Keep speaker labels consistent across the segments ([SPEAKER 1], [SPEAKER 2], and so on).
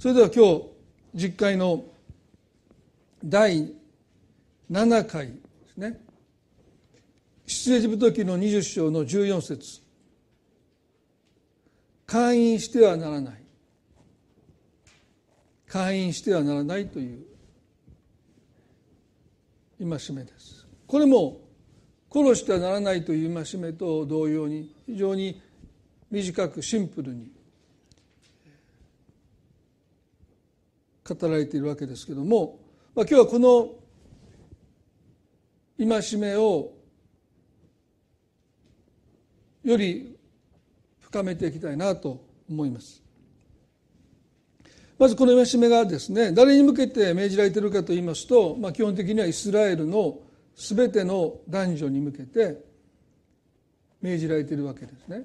[SPEAKER 1] それでは今日実会の第7回ですね。出エジプト記の20章の14節。会員してはならない。会員してはならないという戒めです。これも殺してはならないという戒めと同様に非常に短くシンプルに語られているわけですけども、まあ、今日はこの戒めをより深めていきたいなと思います。まずこの戒めがですね誰に向けて命じられているかといいますと、まあ、基本的にはイスラエルの全ての男女に向けて命じられているわけですね。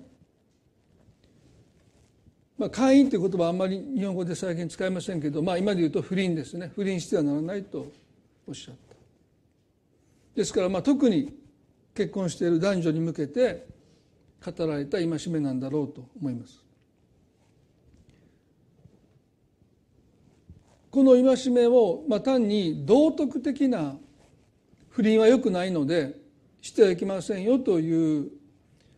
[SPEAKER 1] まあ、会員という言葉はあんまり日本語で最近使いませんけど、まあ、今で言うと不倫ですね。不倫してはならないとおっしゃった。ですからまあ特に結婚している男女に向けて語られた戒めなんだろうと思います。この戒めを、まあ、単に道徳的な不倫は良くないのでしてはいけませんよという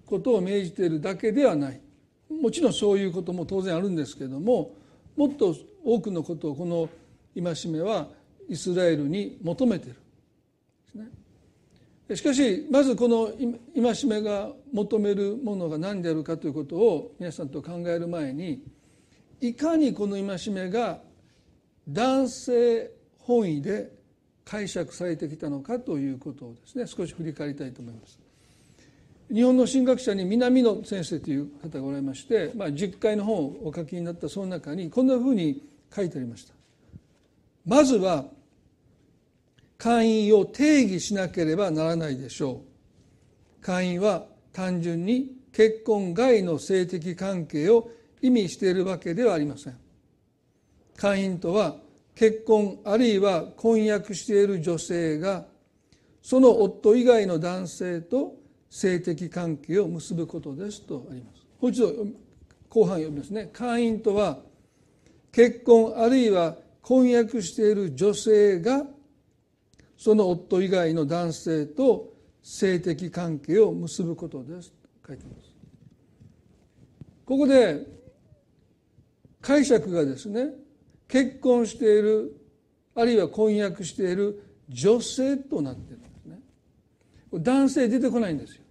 [SPEAKER 1] ことを命じているだけではない。もちろんそういうことも当然あるんですけれどももっと多くのことをこの戒めはイスラエルに求めているしかしまずこの戒めが求めるものが何であるかということを皆さんと考える前にいかにこの戒めが男性本位で解釈されてきたのかということをですね少し振り返りたいと思います。日本の神学者に南野先生という方がおられまして、まあ、10回の本をお書きになったその中にこんなふうに書いてありました。まずは会員を定義しなければならないでしょう。会員は単純に結婚外の性的関係を意味しているわけではありません。会員とは結婚あるいは婚約している女性がその夫以外の男性と性的関係を結ぶことですとあります。もう一度後半読みますね。会員とは結婚あるいは婚約している女性がその夫以外の男性と性的関係を結ぶことですと書いてます。ここで解釈がですね結婚しているあるいは婚約している女性となっている男性出てこないんですよ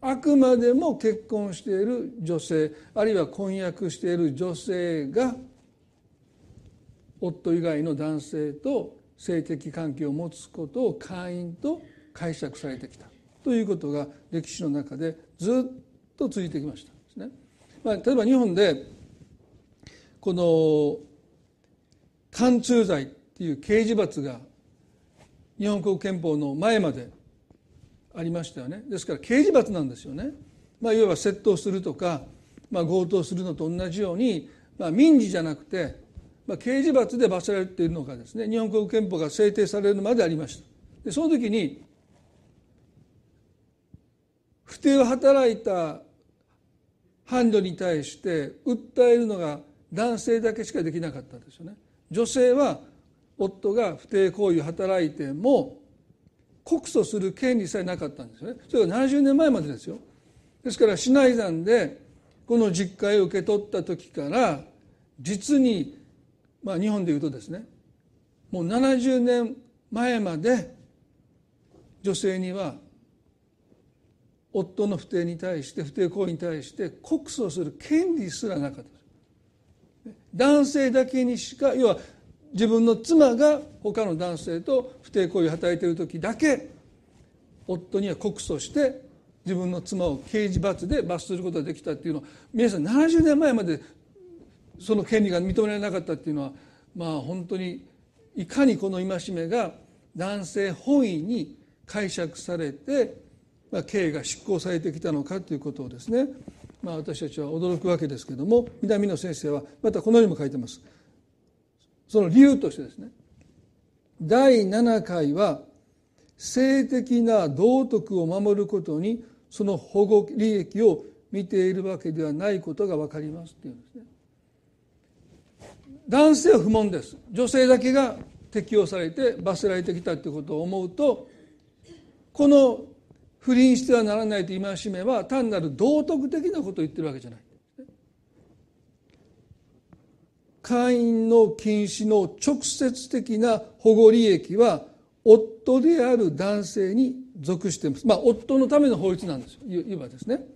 [SPEAKER 1] あくまでも結婚している女性あるいは婚約している女性が夫以外の男性と性的関係を持つことを会員と解釈されてきたということが歴史の中でずっと続いてきましたですね。まあ、例えば日本でこの貫通罪っていう刑事罰が日本国憲法の前までありましたよね。ですから刑事罰なんですよね、まあ、いわば窃盗するとか、まあ、強盗するのと同じように、まあ、民事じゃなくて、まあ、刑事罰で罰せられているのがですね日本国憲法が制定されるまでありました。でその時に不定を働いた伴侶に対して訴えるのが男性だけしかできなかったんですよね。女性は夫が不定行為を働いても告訴する権利さえなかったんですよね。それが70年前までですよ。ですから市内山でこの実家を受け取った時から実にまあ日本でいうとですねもう70年前まで女性には夫の不定に対して不定行為に対して告訴する権利すらなかった男性だけにしか要は自分の妻が他の男性と不貞行為を働いている時だけ夫には告訴して自分の妻を刑事罰で罰することができたっていうのは皆さん70年前までその権利が認められなかったっていうのはまあ本当にいかにこの戒めが男性本位に解釈されて、まあ、刑が執行されてきたのかということをですね、まあ、私たちは驚くわけですけども南野先生はまたこのようにも書いてます。その理由としてですね第7回は性的な道徳を守ることにその保護利益を見ているわけではないことが分かりますっていうんですね。男性は不問です女性だけが適用されて罰せられてきたということを思うとこの不倫してはならないと戒めは単なる道徳的なことを言ってるわけじゃない。会員の禁止の直接的な保護利益は夫である男性に属しています。まあ夫のための法律なんですよ。いわばですね。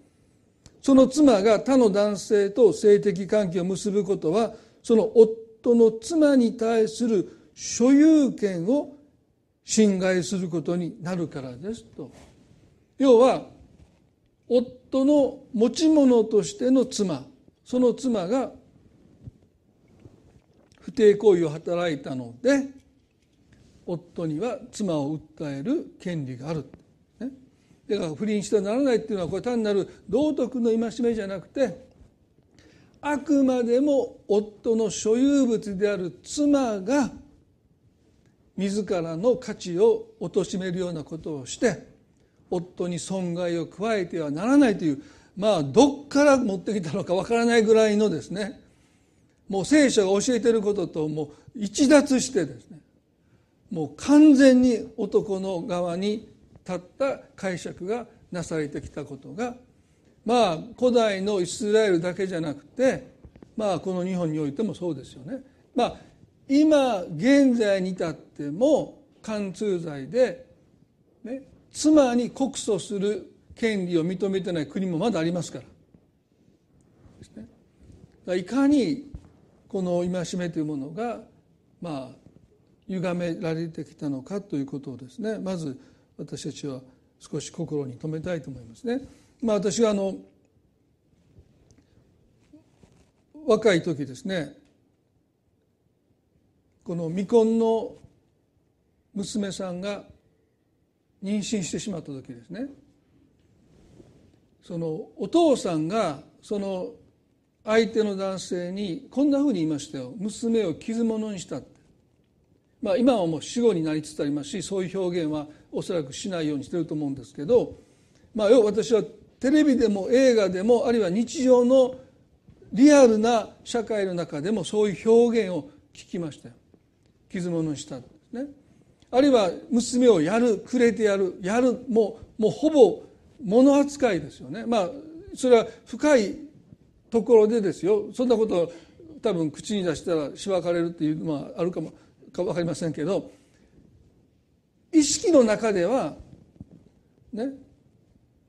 [SPEAKER 1] その妻が他の男性と性的関係を結ぶことはその夫の妻に対する所有権を侵害することになるからですと要は夫の持ち物としての妻その妻が不貞行為を働いたので夫には妻を訴える権利がある、ね、だから不倫してはならないっていうのはこれ単なる道徳の戒めじゃなくてあくまでも夫の所有物である妻が自らの価値を貶めるようなことをして夫に損害を加えてはならないというまあどっから持ってきたのかわからないぐらいのですねもう聖書が教えていることともう一脱してですねもう完全に男の側に立った解釈がなされてきたことがまあ古代のイスラエルだけじゃなくてまあこの日本においてもそうですよね。まあ今現在に至っても貫通罪で、ね、妻に告訴する権利を認めてない国もまだありますからですね。いかにこの戒めというものがまあ歪められてきたのかということをですねまず私たちは少し心に留めたいと思いますね。まあ、私はあの若い時ですねこの未婚の娘さんが妊娠してしまった時ですねそのお父さんがその相手の男性にこんなふうに言いましたよ。娘を傷物にしたって。まあ今はもう死後になりつつありますしそういう表現はおそらくしないようにしてると思うんですけどまあ要は私はテレビでも映画でもあるいは日常のリアルな社会の中でもそういう表現を聞きましたよ。傷物にしたんですね。あるいは娘をやるくれてやるやるもうもうほぼ物扱いですよね。まあそれは深いところでですよ。そんなこと多分口に出したらしばかれるっていうのはあるかもか分かりませんけど。意識の中ではね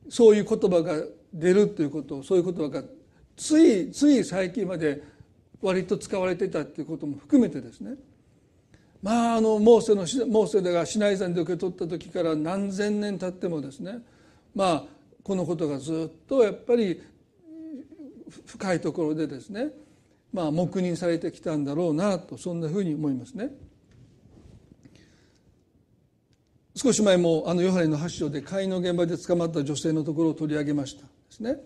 [SPEAKER 1] そういう言葉が出るということそういう言葉がついつい最近まで割と使われていたということも含めてですね。まああのモーセのモーセがシナイ山で受け取った時から何千年経ってもですね。まあこのことがずっとやっぱり深いところでですねまあ黙認されてきたんだろうなとそんなふうに思いますね。少し前もあのヨハネの8章で会員の現場で捕まった女性のところを取り上げましたですね。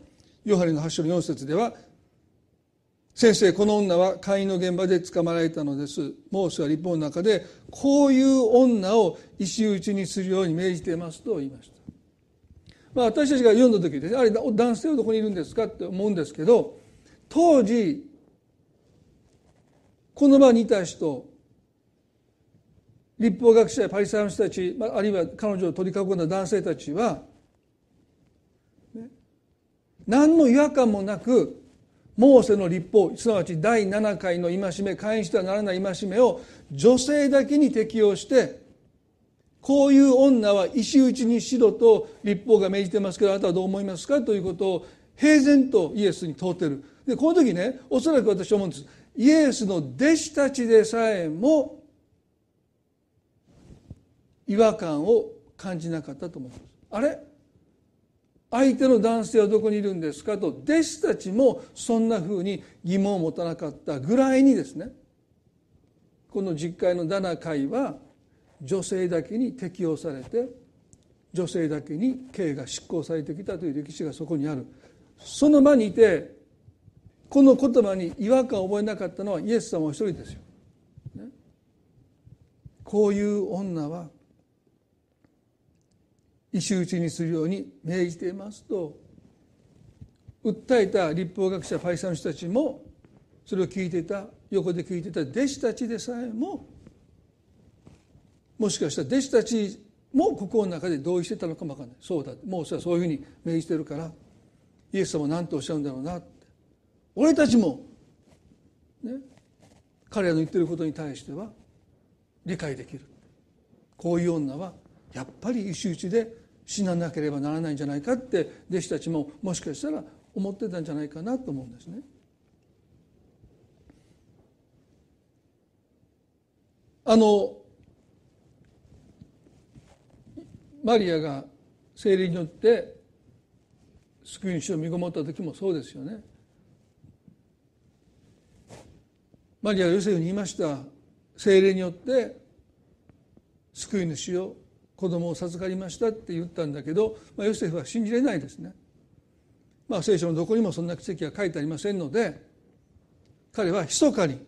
[SPEAKER 1] ヨハネの8章の4節では先生この女は会員の現場で捕まられたのですモーセは立法の中でこういう女を石打ちにするように命じていますと言いました、まあ、私たちが読んだ時です。あれ男性はどこにいるんですかって思うんですけど当時この場にいた人立法学者やパリサイの人たちあるいは彼女を取り囲んだ男性たちは、何の違和感もなくモーセの立法すなわち第7回の戒め会員してはならない戒めを女性だけに適用してこういう女は石打ちにしろと立法が命じてますけどあなたはどう思いますか？ということを平然とイエスに問うてる。でこの時ねおそらく私は思うんです。イエスの弟子たちでさえも違和感を感じなかったと思います。あれ？相手の男性はどこにいるんですか？と弟子たちもそんなふうに疑問を持たなかったぐらいにですねこの実会の7回は女性だけに適用されて女性だけに刑が執行されてきたという歴史がそこにあるその場にいてこの言葉に違和感を覚えなかったのはイエス様お一人ですよ。ね、こういう女は石打ちにするように命じていますと訴えた立法学者パイサの人たちもそれを聞いていた横で聞いていた弟子たちでさえももしかしたら弟子たちも心の中で同意してたのかもわかんない。そうだ。もうそれはそういうふうに命じてるからイエス様は何とおっしゃるんだろうなって。俺たちもね彼らの言ってることに対しては理解できる。こういう女はやっぱり石打ちで死ななければならないんじゃないかって弟子たちももしかしたら思ってたんじゃないかなと思うんですね。あのマリアが精霊によって救い主を身ごもった時もそうですよね。マリアがヨセフに言いました精霊によって救い主を子供を授かりましたって言ったんだけど、まあ、ヨセフは信じれないですね。まあ、聖書のどこにもそんな奇跡は書いてありませんので彼は密かに、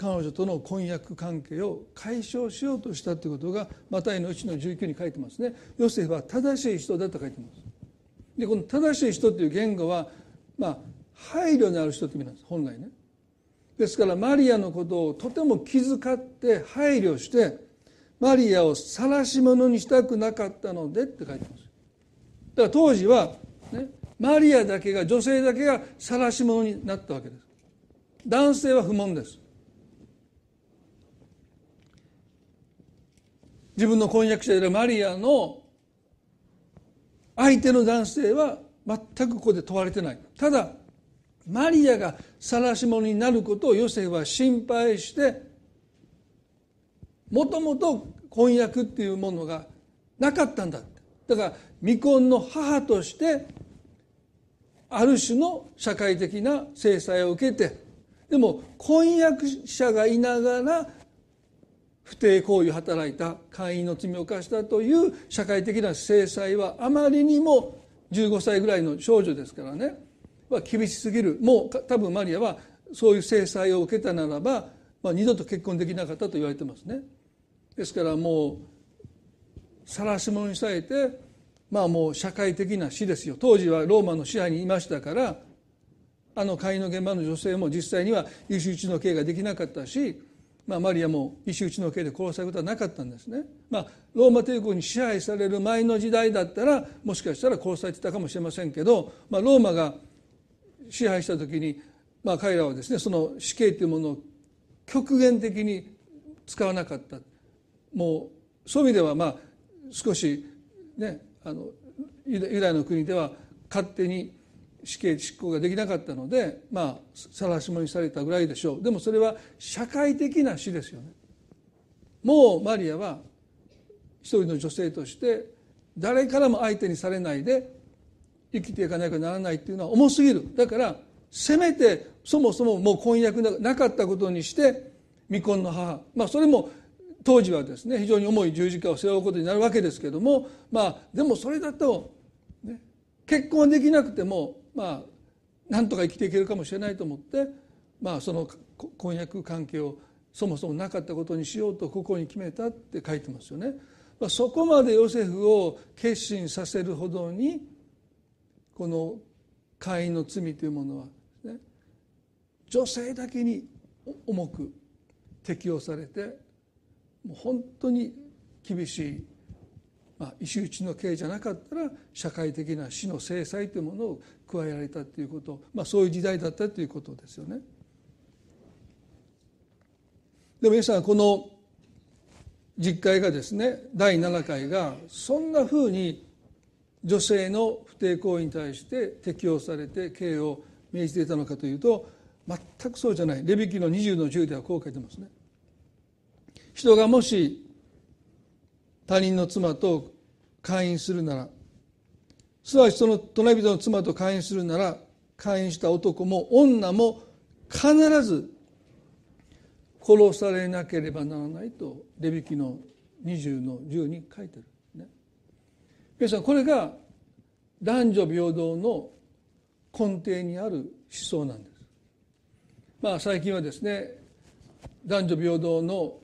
[SPEAKER 1] 彼女との婚約関係を解消しようとしたということがマタイの1の19に書いてますね。ヨセフは正しい人だと書いてます。でこの正しい人という言語は、まあ、配慮のある人という意味なんです本来ね。ですからマリアのことをとても気遣って配慮してマリアを晒し者にしたくなかったのでって書いてます。だから当時は、ね、マリアだけが女性だけが晒し者になったわけです。男性は不問です。自分の婚約者であるマリアの相手の男性は全くここで問われてない。ただマリアが晒し者になることをヨセフは心配してもともと婚約っていうものがなかったんだだから未婚の母としてある種の社会的な制裁を受けてでも婚約者がいながら不貞行為を働いた会員の罪を犯したという社会的な制裁はあまりにも15歳ぐらいの少女ですからね。は厳しすぎる。もう多分マリアはそういう制裁を受けたならば、まあ、二度と結婚できなかったと言われてますね。ですからもう晒し者にされてまあもう社会的な死ですよ。当時はローマの支配にいましたからあの会員の現場の女性も実際には石打ちの刑ができなかったし、まあ、マリアも石打ちの刑で殺されることはなかったんですね。まあ、ローマ帝国に支配される前の時代だったらもしかしたら殺されてたかもしれませんけど、まあ、ローマが支配した時に、まあ、彼らはですねその死刑というものを極限的に使わなかったもうそういう意味ではまあ少しねあのユダヤの国では勝手に死刑執行ができなかったのでまあ晒し者にされたぐらいでしょう。でもそれは社会的な死ですよね。もうマリアは一人の女性として誰からも相手にされないで生きていかなきゃならないっていうのは重すぎる。だからせめてそもそももう婚約なかったことにして未婚の母。まあそれも当時はですね非常に重い十字架を背負うことになるわけですけどもまあでもそれだと、結婚できなくてもまあなんとか生きていけるかもしれないと思ってまあその婚約関係をそもそもなかったことにしようと心に決めたって書いてますよね。まあ、そこまでヨセフを決心させるほどにこの会員の罪というものは、ね、女性だけに重く適用されてもう本当に厳しい、まあ、石打ちの刑じゃなかったら社会的な死の制裁というものを加えられたということ、まあ、そういう時代だったということですよね。でも皆さんこの実会がですね第7回がそんなふうに女性の不貞行為に対して適用されて刑を命じていたのかというと全くそうじゃないレビキの20の10ではこう書いてますね。人がもし他人の妻と会員するならすなわちその隣人の妻と会員するなら会員した男も女も必ず殺されなければならないとレビキの20の10に書いてる、ね、皆さんこれが男女平等の根底にある思想なんです。まあ最近はですね男女平等の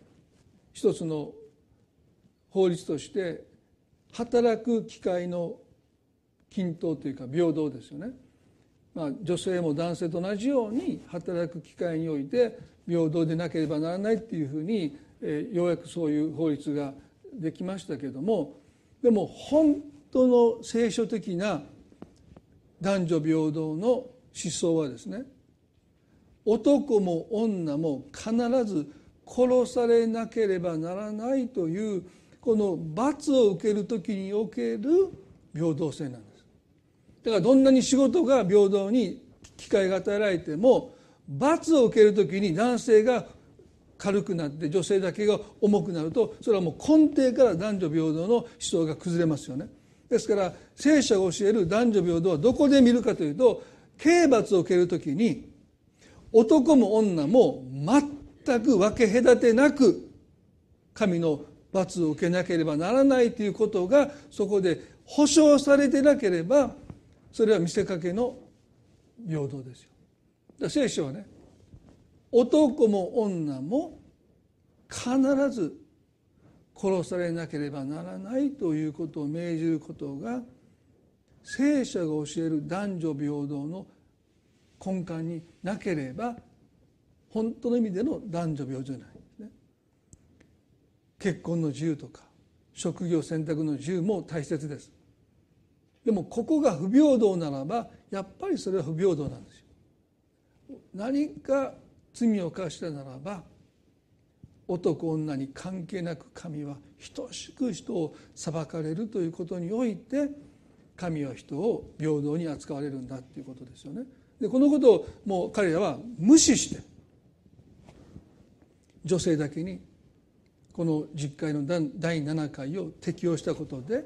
[SPEAKER 1] 一つの法律として働く機会の均等というか平等ですよね。まあ、女性も男性と同じように働く機会において平等でなければならないっていうふうに、えー、ようやくそういう法律ができましたけどもでも本当の聖書的な男女平等の思想はですね男も女も必ず殺されなければならないというこの罰を受ける時における平等性なんです。だからどんなに仕事が平等に機会が与えられても罰を受ける時に男性が軽くなって女性だけが重くなるとそれはもう根底から男女平等の思想が崩れますよね。ですから聖書が教える男女平等はどこで見るかというと刑罰を受ける時に男も女も全く分け隔てなく神の罰を受けなければならないということがそこで保証されてなければそれは見せかけの平等ですよ。だ聖書はね男も女も必ず殺されなければならないということを命じることが聖書が教える男女平等の根幹になければ本当の意味での男女平等じゃない。結婚の自由とか職業選択の自由も大切です。でもここが不平等ならばやっぱりそれは不平等なんですよ。何か罪を犯したならば男女に関係なく神は等しく人を裁かれるということにおいて神は人を平等に扱われるんだということですよね。でこのことをもう彼らは無視して女性だけにこの実会の第7回を適用したことで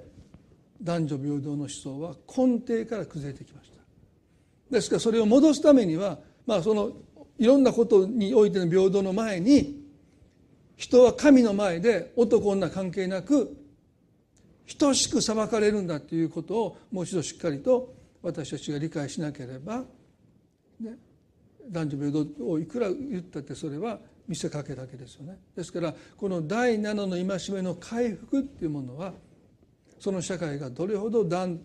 [SPEAKER 1] 男女平等の思想は根底から崩れてきました。ですからそれを戻すためにはまあそのいろんなことにおいての平等の前に人は神の前で男女関係なく等しく裁かれるんだということをもう一度しっかりと私たちが理解しなければ、ね、男女平等をいくら言ったってそれは見せかけだけですよね。ですからこの第7の戒めの回復っていうものはその社会がどれほど男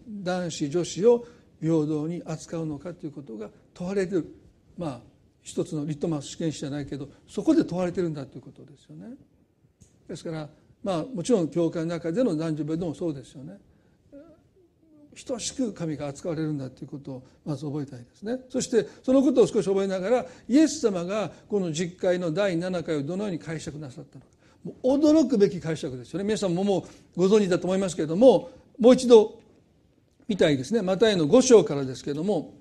[SPEAKER 1] 子女子を平等に扱うのかということが問われてるまあ一つのリトマス試験紙じゃないけどそこで問われてるんだということですよね。ですからまあもちろん教会の中での男女平等もそうですよね。等しく神が扱われるんだということをまず覚えたいですね。そしてそのことを少し覚えながらイエス様がこの実会の第7回をどのように解釈なさったのか。驚くべき解釈ですよね。皆さんももうご存知だと思いますけれどももう一度見たいですね。マタイの5章からですけれども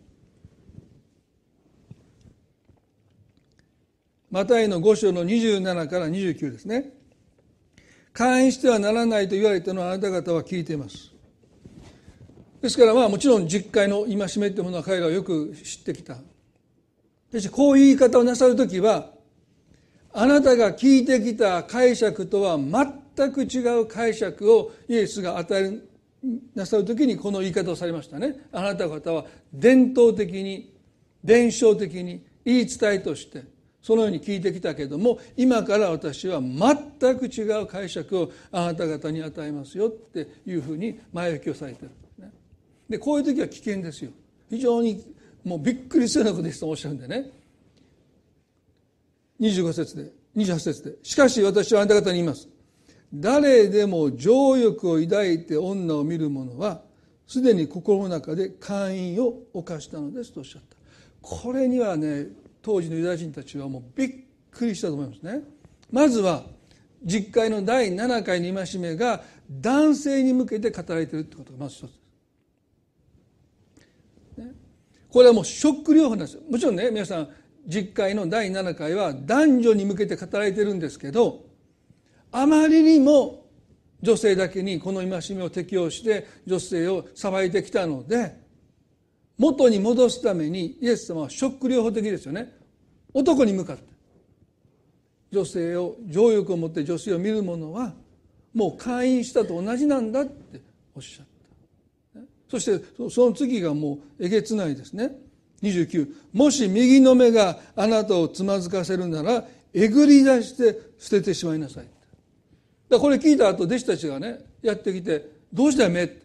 [SPEAKER 1] マタイの5章の27から29ですね会員してはならないと言われたのはあなた方は聞いています。ですからまあもちろん実会の戒めというものは彼らはよく知ってきた。しかしこういう言い方をなさる時はあなたが聞いてきた解釈とは全く違う解釈をイエスが与えるなさる時にこの言い方をされましたね。あなた方は伝統的に伝承的に言い伝えとしてそのように聞いてきたけども今から私は全く違う解釈をあなた方に与えますよっていうふうに前置きをされてる。で。こういう時は危険ですよ。非常にもうびっくりするようなことですとおっしゃるんでね。25節で28節で。しかし私はあなた方に言います。誰でも情欲を抱いて女を見る者はすでに心の中で会員を犯したのですとおっしゃった。これにはね当時のユダヤ人たちはもうびっくりしたと思いますね。まずは実会の第7回の戒めが男性に向けて語られているってことがまず一つです、ね、これはもうショック療法なんです。もちろんね皆さん実会の第7回は男女に向けて語られてるんですけどあまりにも女性だけにこの戒めを適用して女性を裁いてきたので元に戻すためにイエス様はショック療法的ですよね。男に向かって。女性を情欲を持って女性を見る者はもう会員したと同じなんだっておっしゃった。そしてその次がもうえげつないですね。29もし右の目があなたをつまずかせるならえぐり出して捨ててしまいなさい。だこれ聞いた後弟子たちがねやってきて「どうしたよ目?」って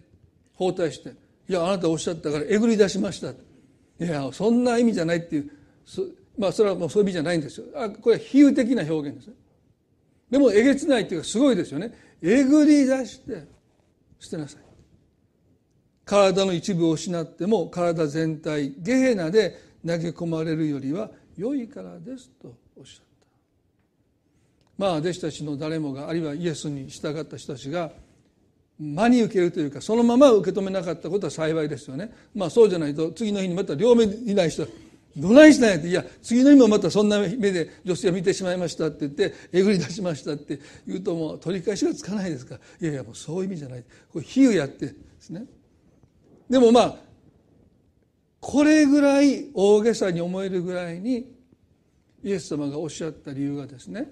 [SPEAKER 1] 包帯して「いやあなたおっしゃったからえぐり出しました」いやそんな意味じゃないっていう。まあそれはもうそういう意味じゃないんですよ。あこれは比喩的な表現ですね。でもえげつないっていうかすごいですよね。えぐり出して捨てなさい。体の一部を失っても体全体ゲヘナで投げ込まれるよりは良いからですとおっしゃった。まあ弟子たちの誰もがあるいはイエスに従った人たちが真に受けるというかそのまま受け止めなかったことは幸いですよね。まあそうじゃないと次の日にまた両目いない人どないしないっていや次の日もまたそんな目で女性を見てしまいましたって言ってえぐり出しましたって言うともう取り返しがつかないですから。いやいやもうそういう意味じゃない。これ比喩やってですね。でもまあこれぐらい大げさに思えるぐらいにイエス様がおっしゃった理由がですね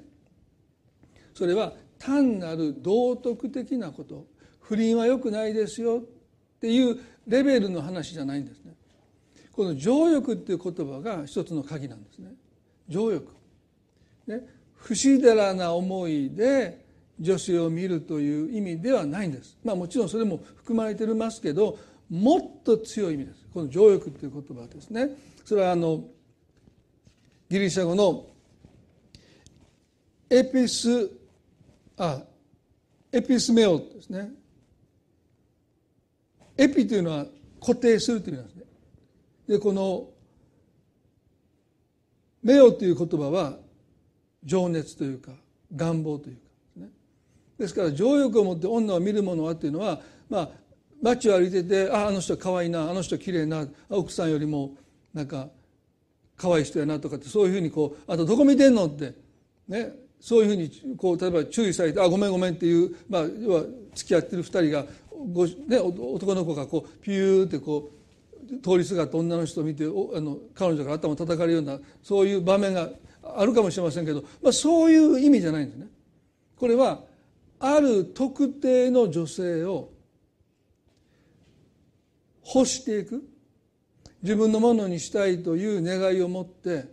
[SPEAKER 1] それは単なる道徳的なこと不倫は良くないですよっていうレベルの話じゃないんですね。この情欲っていう言葉が一つの鍵なんですね。情欲。ね。不死だらな思いで女性を見るという意味ではないんです。まあもちろんそれも含まれてますけどもっと強い意味です。この情欲っていう言葉ですね。それはあのギリシャ語のエピスあエピスメオですね。エピというのは固定するという意味なんですね。でこのメオという言葉は情熱というか願望というかですから情欲を持って女を見る者はっていうのはまあ街を歩いててああの人可愛いなあの人綺麗な奥さんよりもなんか可愛い人やなとかってそういうふうにこうあとどこ見てんのってねそういうふうにこう例えば注意されて「あごめんごめん」っていう、まあ、要は付き合ってる2人がご、ね、男の子がこうピューってこう通りすがった女の人を見てあの彼女が頭を叩かれるようなそういう場面があるかもしれませんけど、まあ、そういう意味じゃないんですね。これはある特定の女性を欲していく。自分のものにしたいという願いを持って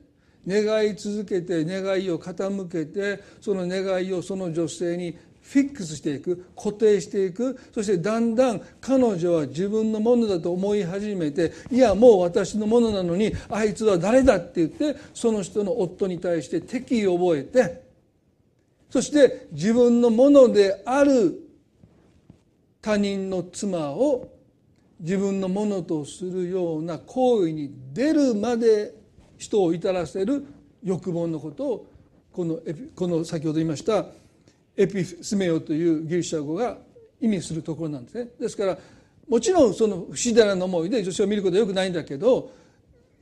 [SPEAKER 1] 願い続けて願いを傾けてその願いをその女性にフィックスしていく固定していく。そしてだんだん彼女は自分のものだと思い始めていやもう私のものなのにあいつは誰だって言ってその人の夫に対して敵意を覚えてそして自分のものである他人の妻を自分のものとするような行為に出るまで人を至らせる欲望のことをこのこの先ほど言いましたエピスメオというギリシャ語が意味するところなんですね。ですからもちろんその不自然な思いで女性を見ることはよくないんだけど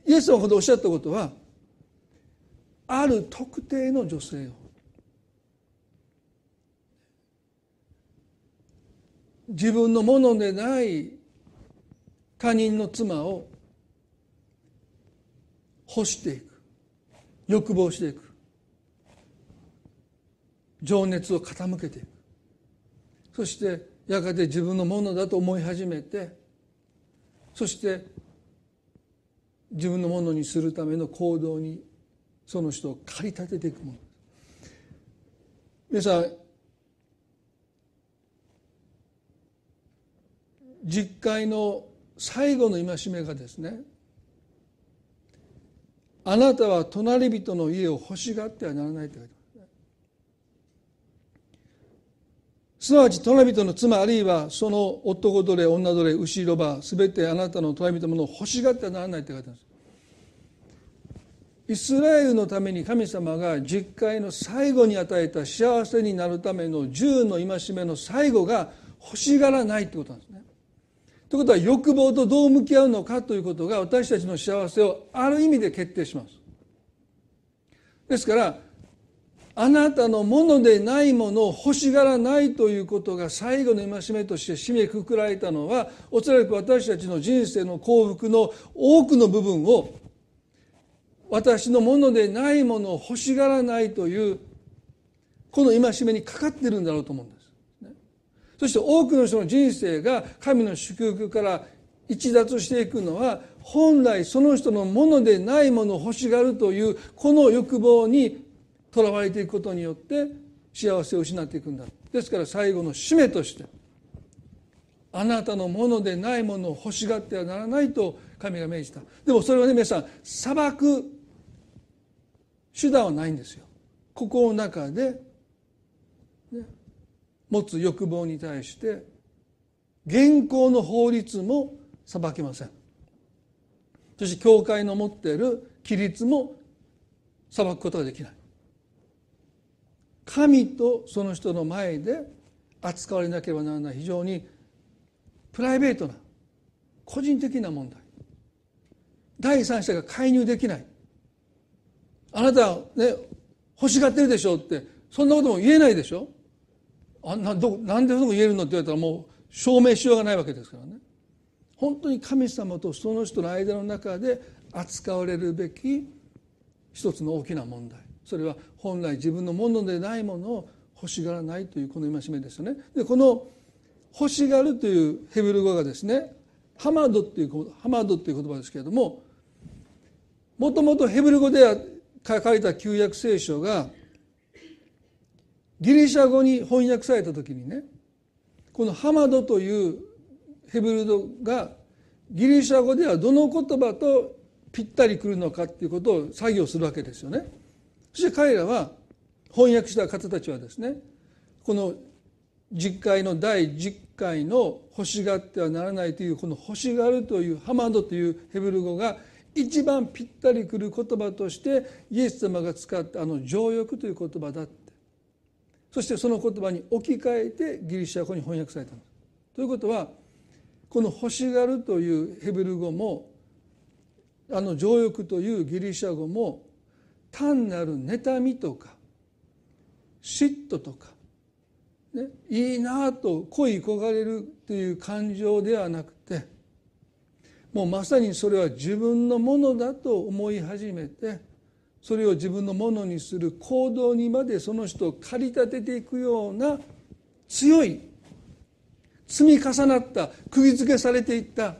[SPEAKER 1] イエス様ほどおっしゃったことはある特定の女性を。自分のものでない他人の妻を欲していく。欲望していく。情熱を傾けていく。そしてやがて自分のものだと思い始めてそして自分のものにするための行動にその人を駆り立てていくもの。皆さん実会の最後の戒めがですねあなたは隣人の家を欲しがってはならないと書いてますね。すなわち隣人の妻あるいはその男奴隷女奴隷牛ロバすべてあなたの隣人のものを欲しがってはならないって書いてます。イスラエルのために神様が実会の最後に与えた幸せになるための十の戒めの最後が欲しがらないってことなんですね。ということは欲望とどう向き合うのかということが私たちの幸せをある意味で決定します。ですからあなたのものでないものを欲しがらないということが最後の戒めとして締めくくられたのはおそらく私たちの人生の幸福の多くの部分を私のものでないものを欲しがらないというこの戒めにかかってるんだろうと思うんです。そして多くの人の人生が神の祝福から逸脱していくのは本来その人のものでないものを欲しがるというこの欲望にとらわれていくことによって幸せを失っていくんだ。ですから最後の締めとしてあなたのものでないものを欲しがってはならないと神が命じた。でもそれはね皆さん裁く手段はないんですよ。心の中で、持つ欲望に対して現行の法律も裁けません。そして教会の持っている規律も裁くことができない。神とその人の前で扱われなければならない。非常にプライベートな個人的な問題。第三者が介入できない。あなたね欲しがってるでしょってそんなことも言えないでしょ。あなどなんでそこ言えるのって言われたらもう証明しようがないわけですからね。本当に神様とその人の間の中で扱われるべき一つの大きな問題。それは本来自分のものでないものを欲しがらないというこの戒めですよね。でこの欲しがるというヘブル語がですねハマドっていうハマドっていう言葉ですけれどももともとヘブル語では書かれた旧約聖書がギリシャ語に翻訳された時にねこのハマドというヘブル語がギリシャ語ではどの言葉とぴったりくるのかっていうことを作業するわけですよね。そして彼らは翻訳した方たちはですねこの実会の第10回の欲しがってはならないというこの欲しがるというハマドというヘブル語が一番ぴったりくる言葉としてイエス様が使ったあの情欲という言葉だっそしてその言葉に置き換えてギリシャ語に翻訳されたんです。ということはこの欲しがるというヘブル語もあの情欲というギリシャ語も単なる妬みとか嫉妬とか、ね、いいなと恋焦がれるという感情ではなくてもうまさにそれは自分のものだと思い始めてそれを自分のものにする行動にまでその人を駆り立てていくような強い積み重なった釘付けされていった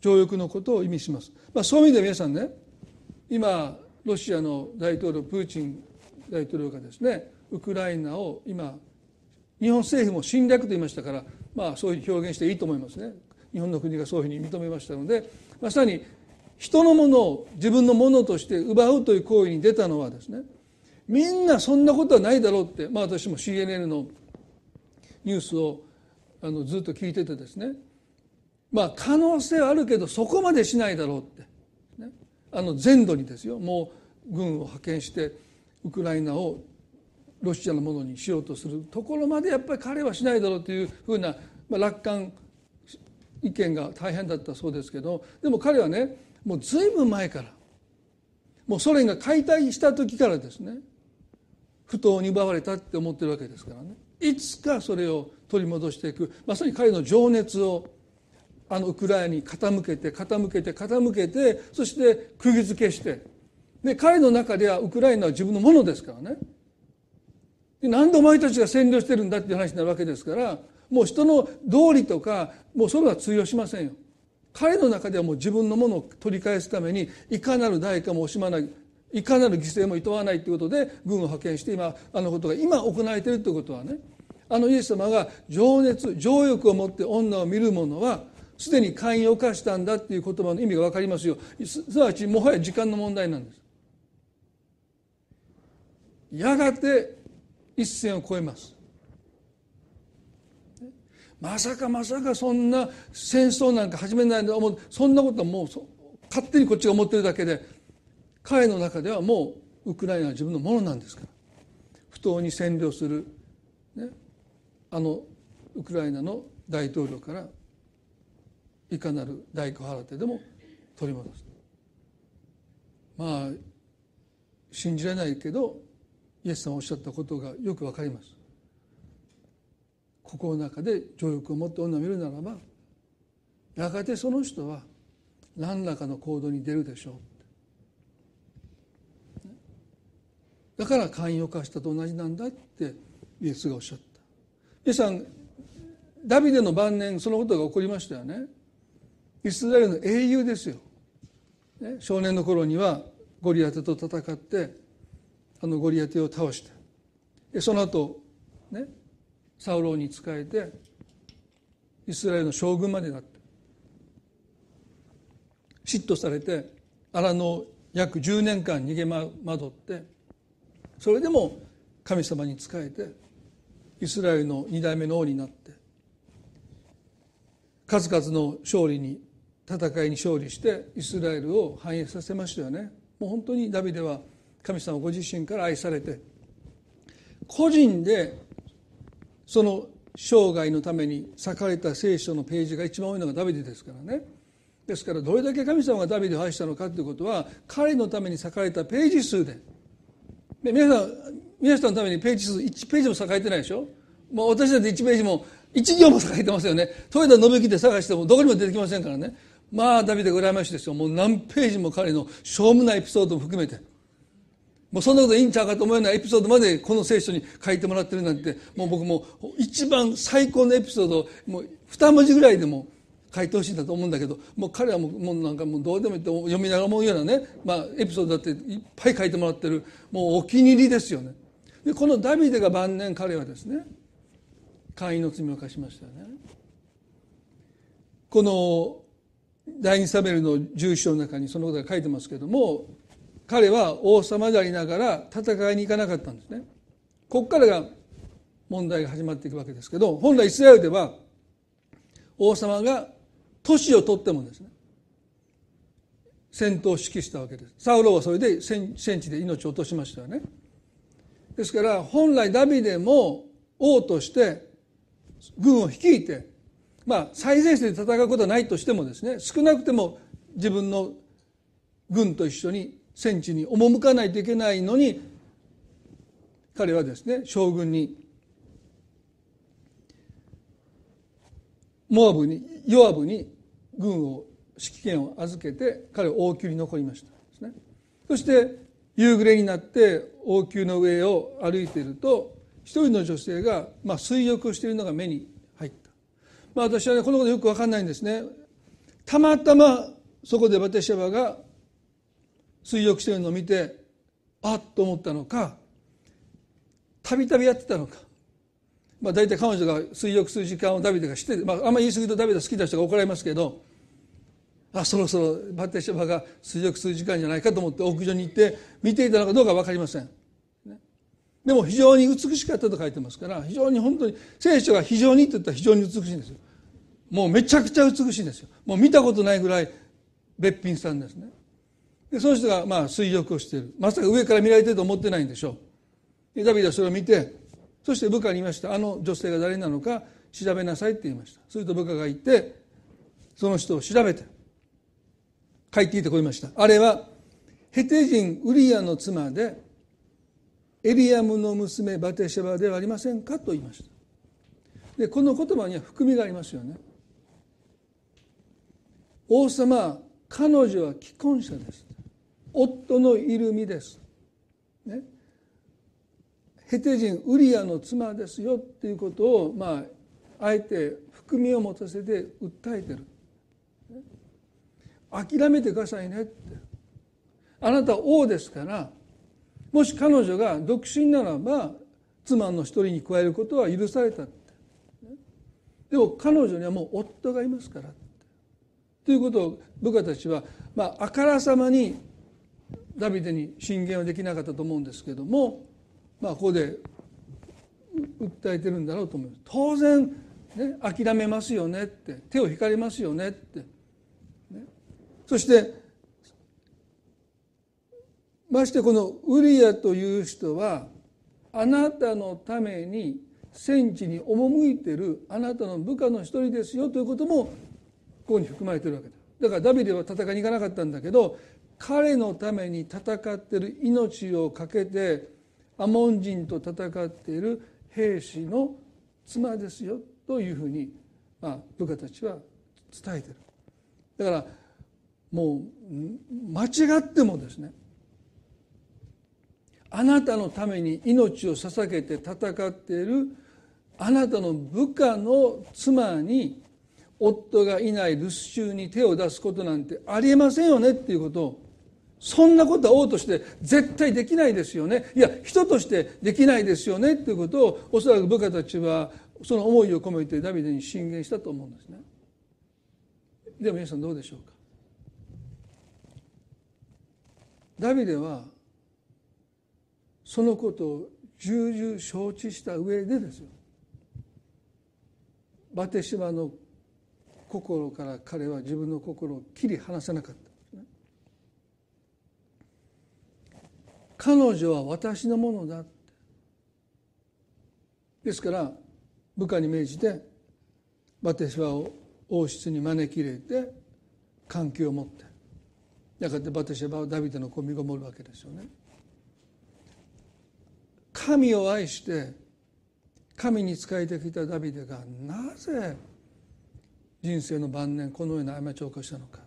[SPEAKER 1] 情欲のことを意味します、まあ、そういう意味で皆さんね今ロシアの大統領プーチン大統領がですねウクライナを今日本政府も侵略と言いましたからまあそういうふうに表現していいと思いますね。日本の国がそういうふうに認めましたのでまさに人のものを自分のものとして奪うという行為に出たのはですねみんなそんなことはないだろうって、まあ、私も CNN のニュースをあのずっと聞いててですねまあ可能性はあるけどそこまでしないだろうって、ね、あの全土にですよもう軍を派遣してウクライナをロシアのものにしようとするところまでやっぱり彼はしないだろうというふうな、まあ、楽観意見が大変だったそうですけどでも彼はねもう随分前から。もうソ連が解体した時からですね。不当に奪われたって思ってるわけですからね。いつかそれを取り戻していく。まさに彼の情熱をあのウクライナに傾けて傾けて傾けてそして釘付けして。で彼の中ではウクライナは自分のものですからね。で何でお前たちが占領してるんだっていう話になるわけですからもう人の道理とかもうそれは通用しませんよ。彼の中ではもう自分のものを取り返すためにいかなる代価も惜しまないいかなる犠牲もいとわないということで軍を派遣して今あのことが今行われているということはねあのイエス様が情熱情欲を持って女を見る者はすでに寛容化したんだっていう言葉の意味が分かりますよ。すなわちもはや時間の問題なんです。やがて一線を越えます。まさかまさかそんな戦争なんか始めないで思うそんなことはもう勝手にこっちが思ってるだけで彼の中ではもうウクライナは自分のものなんですから。不当に占領する、ね、あのウクライナの大統領からいかなる代価を払ってでも取り戻す。まあ信じられないけどイエスさんおっしゃったことがよくわかります。心の中で情欲を持って女を見るならばやがてその人は何らかの行動に出るでしょう。だから寛容化したと同じなんだってイエスがおっしゃった。皆さんダビデの晩年そのことが起こりましたよね。イスラエルの英雄ですよ、ね、少年の頃にはゴリアテと戦ってあのゴリアテを倒してその後ねサウロに仕えてイスラエルの将軍までなって嫉妬されて荒野約10年間逃げ惑ってそれでも神様に仕えてイスラエルの2代目の王になって数々の勝利に戦いに勝利してイスラエルを繁栄させましたよね。もう本当にダビデは神様ご自身から愛されて個人でその生涯のために裂かれた聖書のページが一番多いのがダビデですからね。ですからどれだけ神様がダビデを愛したのかということは彼のために裂かれたページ数で。で皆さん皆さんのためにページ数1ページも栄えてないでしょ？もう私だって1ページも1行も栄えてますよね。豊田信樹で探してもどこにも出てきませんからね。まあダビデが羨ましいですよ。もう何ページも彼のしょうもないエピソードも含めて。もうそんなこといいんちゃうかと思うようなエピソードまでこの聖書に書いてもらってるなんてもう僕も一番最高のエピソードもう2文字ぐらいでも書いてほしいんだと思うんだけどもう彼はもうもうなんかもうどうでもいいって読みながら思うようなね、まあ、エピソードだっていっぱい書いてもらってるもうお気に入りですよね。でこのダビデが晩年彼はですね会員の罪を犯しましたよね。この第二サベルの住所の中にそのことが書いてますけども彼は王様でありながら戦いに行かなかったんですね。ここからが問題が始まっていくわけですけど本来イスラエルでは王様が年を取ってもですね戦闘を指揮したわけです。サウロはそれで戦地で命を落としましたよね。ですから本来ダビデも王として軍を率いてまあ最前線で戦うことはないとしてもですね少なくても自分の軍と一緒に戦地に赴かないといけないのに彼はですね将軍にモアブにヨアブに軍を指揮権を預けて彼は王宮に残りました。ね。そして夕暮れになって王宮の上を歩いていると一人の女性が、まあ、水浴をしているのが目に入った、まあ、私はねこのことよく分かんないんですね。たまたまそこでバテシャバが水浴してるのを見てあっと思ったのかたびたびやってたのかまあ、大体彼女が水浴する時間をダビデが知って、まあ、あんまり言い過ぎるとダビデ好きな人が怒られますけどあそろそろバッテシャバが水浴する時間じゃないかと思って屋上に行って見ていたのかどうか分かりません。でも非常に美しかったと書いてますから非常に本当に聖書が非常にって言ったら非常に美しいんですよ。もうめちゃくちゃ美しいんですよ。もう見たことないぐらいべっぴんさんですね。でその人がまあ水浴をしている。まさか上から見られてると思ってないんでしょう。でダビデはそれを見てそして部下に言いました。あの女性が誰なのか調べなさいって言いました。すると部下が言ってその人を調べて帰ってきてこいました。あれはヘテ人ウリアの妻でエリアムの娘バテシェバではありませんかと言いました。でこの言葉には含みがありますよね。王様彼女は既婚者です。夫のいる身です、ね、ヘテ人ウリアの妻ですよっていうことをまああえて含みを持たせて訴えてる。諦めてくださいねって。あなた王ですからもし彼女が独身ならば妻の一人に加えることは許されたって。でも彼女にはもう夫がいますからということを部下たちは、まあ、あからさまにダビデに進言はできなかったと思うんですけどもまあ、ここで訴えてるんだろうと思います。当然、ね、諦めますよねって手を引かれますよねって、ね、そしてましてこのウリアという人はあなたのために戦地に赴いてるあなたの部下の一人ですよということもここに含まれてるわけだ。だからダビデは戦いに行かなかったんだけど彼のために戦ってる命を懸けてアモン人と戦っている兵士の妻ですよというふうに、まあ、部下たちは伝えてる。だからもう間違ってもですねあなたのために命を捧げて戦っているあなたの部下の妻に夫がいない留守中に手を出すことなんてありえませんよねっていうことをそんなことは王として絶対できないですよね。いや人としてできないですよねっていうことをおそらく部下たちはその思いを込めてダビデに進言したと思うんですね。でも皆さんどうでしょうか。ダビデはそのことを重々承知した上でですよ。バテシバの心から彼は自分の心を切り離せなかった、ね、彼女は私のものだですから部下に命じてバテシバを王室に招き入れて関係を持って。やがてバテシバはダビデの子を身ごもるわけですよね。神を愛して神に仕えてきたダビデがなぜ人生の晩年このような過ちを起こしたのか。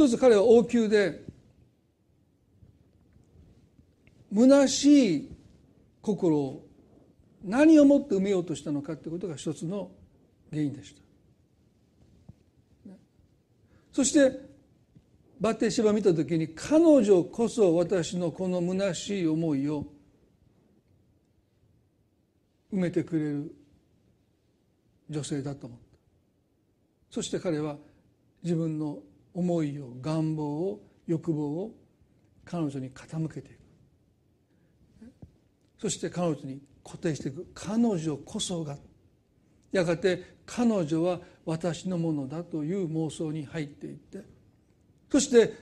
[SPEAKER 1] 一つ彼は王宮で虚しい心を何をもって埋めようとしたのかということが一つの原因でした。そしてバッテシバ見た時に彼女こそ私のこの虚しい思いを埋めてくれる女性だと思った。そして彼は自分の思いを願望を欲望を彼女に傾けていく。そして彼女に固定していく。彼女こそが。やがて彼女は私のものだという妄想に入っていって。そして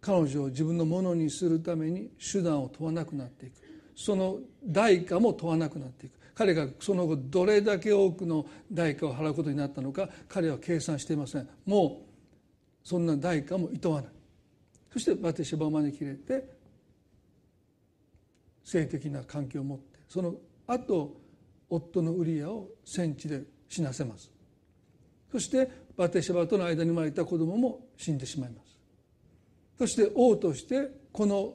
[SPEAKER 1] 彼女を自分のものにするために手段を問わなくなっていく。その代価も問わなくなっていく。彼がその後どれだけ多くの代価を払うことになったのか彼は計算していません。もうそんな代価もいとわない。そしてバテシバを招き入れて性的な関係を持ってその後夫のウリアを戦地で死なせます。そしてバテシバとの間に生まれた子供も死んでしまいます。そして王としてこの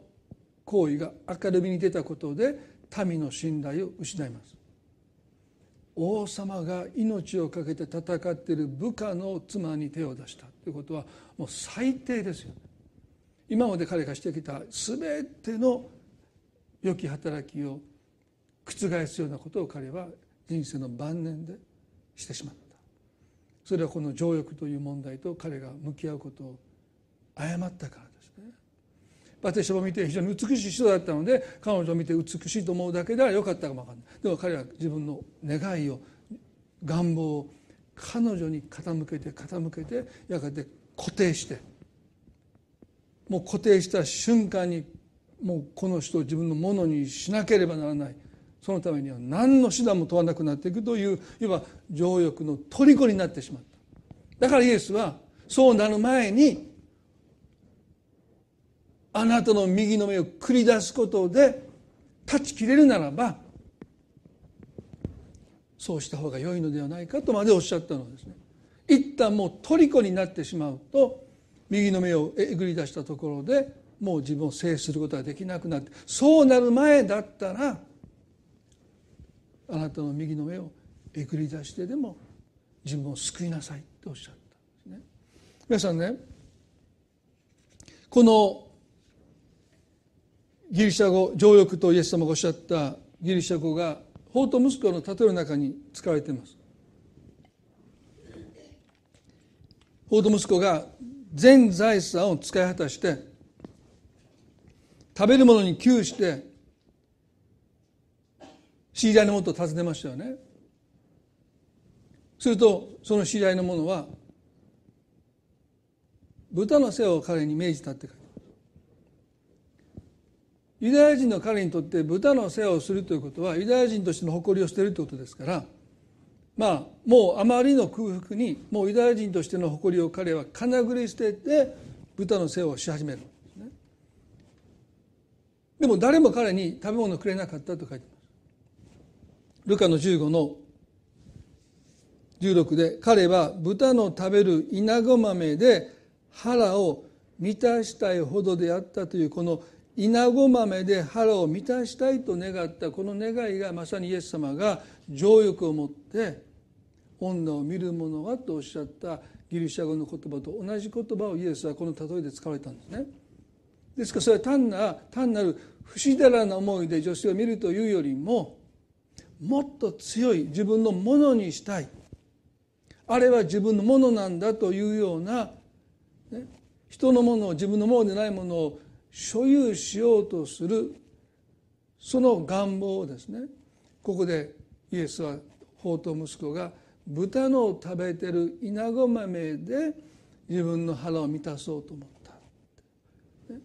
[SPEAKER 1] 行為が明るみに出たことで民の信頼を失います。王様が命を懸けて戦っている部下の妻に手を出したということはもう最低ですよね。今まで彼がしてきた全ての良き働きを覆すようなことを彼は人生の晩年でしてしまった。それはこの情欲という問題と彼が向き合うことを誤ったから。バテシバを見て非常に美しい人だったので彼女を見て美しいと思うだけではよかったかも分かんない。でも彼は自分の願いを願望を彼女に傾けて傾けてやがて固定してもう固定した瞬間にもうこの人を自分のものにしなければならない。そのためには何の手段も問わなくなっていくといういわば情欲の虜になってしまった。だからイエスはそうなる前にあなたの右の目を繰り出すことで断ち切れるならばそうした方が良いのではないかとまでおっしゃったのですね。一旦もう虜になってしまうと右の目をえぐり出したところでもう自分を制することができなくなってそうなる前だったらあなたの右の目をえぐり出してでも自分を救いなさいっておっしゃったんですね。皆さんねこのギリシャ語情欲とイエス様がおっしゃったギリシャ語が法と息子の例えの中に使われています。法と息子が全財産を使い果たして食べるものに窮して知り合いのもとを訪ねましたよね。するとその知り合いの者は豚の世話を彼に命じたって書いてユダヤ人の彼にとって豚の世話をするということはユダヤ人としての誇りを捨てるということですからまあもうあまりの空腹にもうユダヤ人としての誇りを彼はかなぐり捨てて豚の世話をし始めるんですね。でも誰も彼に食べ物をくれなかったと書いてます。ルカの15の16で彼は豚の食べるイナゴ豆で腹を満たしたいほどであったというこのイナゴ豆で腹を満たしたいと願ったこの願いがまさにイエス様が情欲を持って女を見る者はとおっしゃったギリシャ語の言葉と同じ言葉をイエスはこの例えで使われたんですね。ですからそれは単な単なる不死だらな思いで女性を見るというよりももっと強い自分のものにしたいあれは自分のものなんだというようなね、人のものを自分のものでないものを所有しようとするその願望をですねここでイエスは法と息子が豚の食べてるイナゴ豆で自分の腹を満たそうと思った、ね、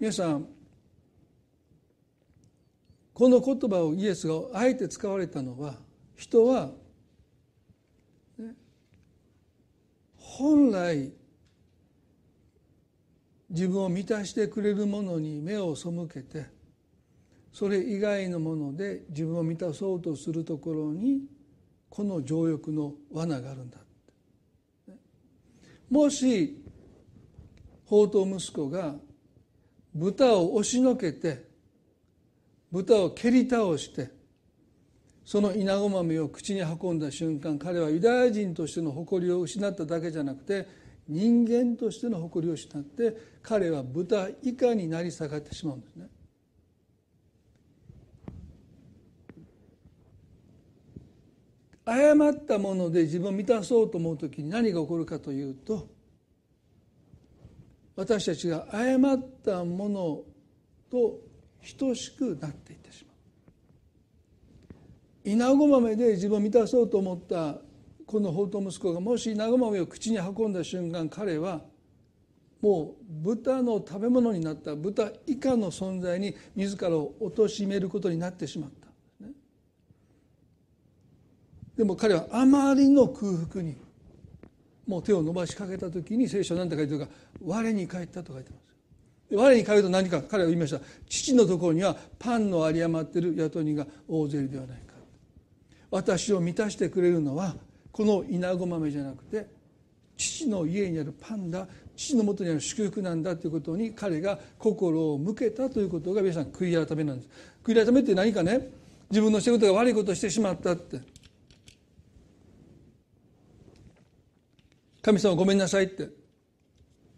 [SPEAKER 1] 皆さんこの言葉をイエスがあえて使われたのは人は、ね、本来自分を満たしてくれるものに目を背けてそれ以外のもので自分を満たそうとするところにこの情欲の罠があるんだって。もし法と息子が豚を押しのけて豚を蹴り倒してその稲子豆を口に運んだ瞬間彼はユダヤ人としての誇りを失っただけじゃなくて人間としての誇りを失って彼は豚以下になり下がってしまうんですね。誤ったもので自分を満たそうと思う時に何が起こるかというと私たちが誤ったものと等しくなっていってしまう稲子豆で自分を満たそうと思ったこの法と息子がもし稲子豆を口に運んだ瞬間彼はもう豚の食べ物になった豚以下の存在に自らを貶めることになってしまった。でも彼はあまりの空腹にもう手を伸ばしかけた時に聖書は何て書いてるか「我に帰った」と書いてます。我に帰ると何か彼は言いました。父のところにはパンの有り余っている雇人が大勢ではないか。私を満たしてくれるのはこの稲子豆じゃなくて父の家にあるパンだ父のもとにある祝福なんだということに彼が心を向けたということが皆さん悔い改めなんです。悔い改めって何かね自分の仕事が悪いことをしてしまったって。神様ごめんなさいって、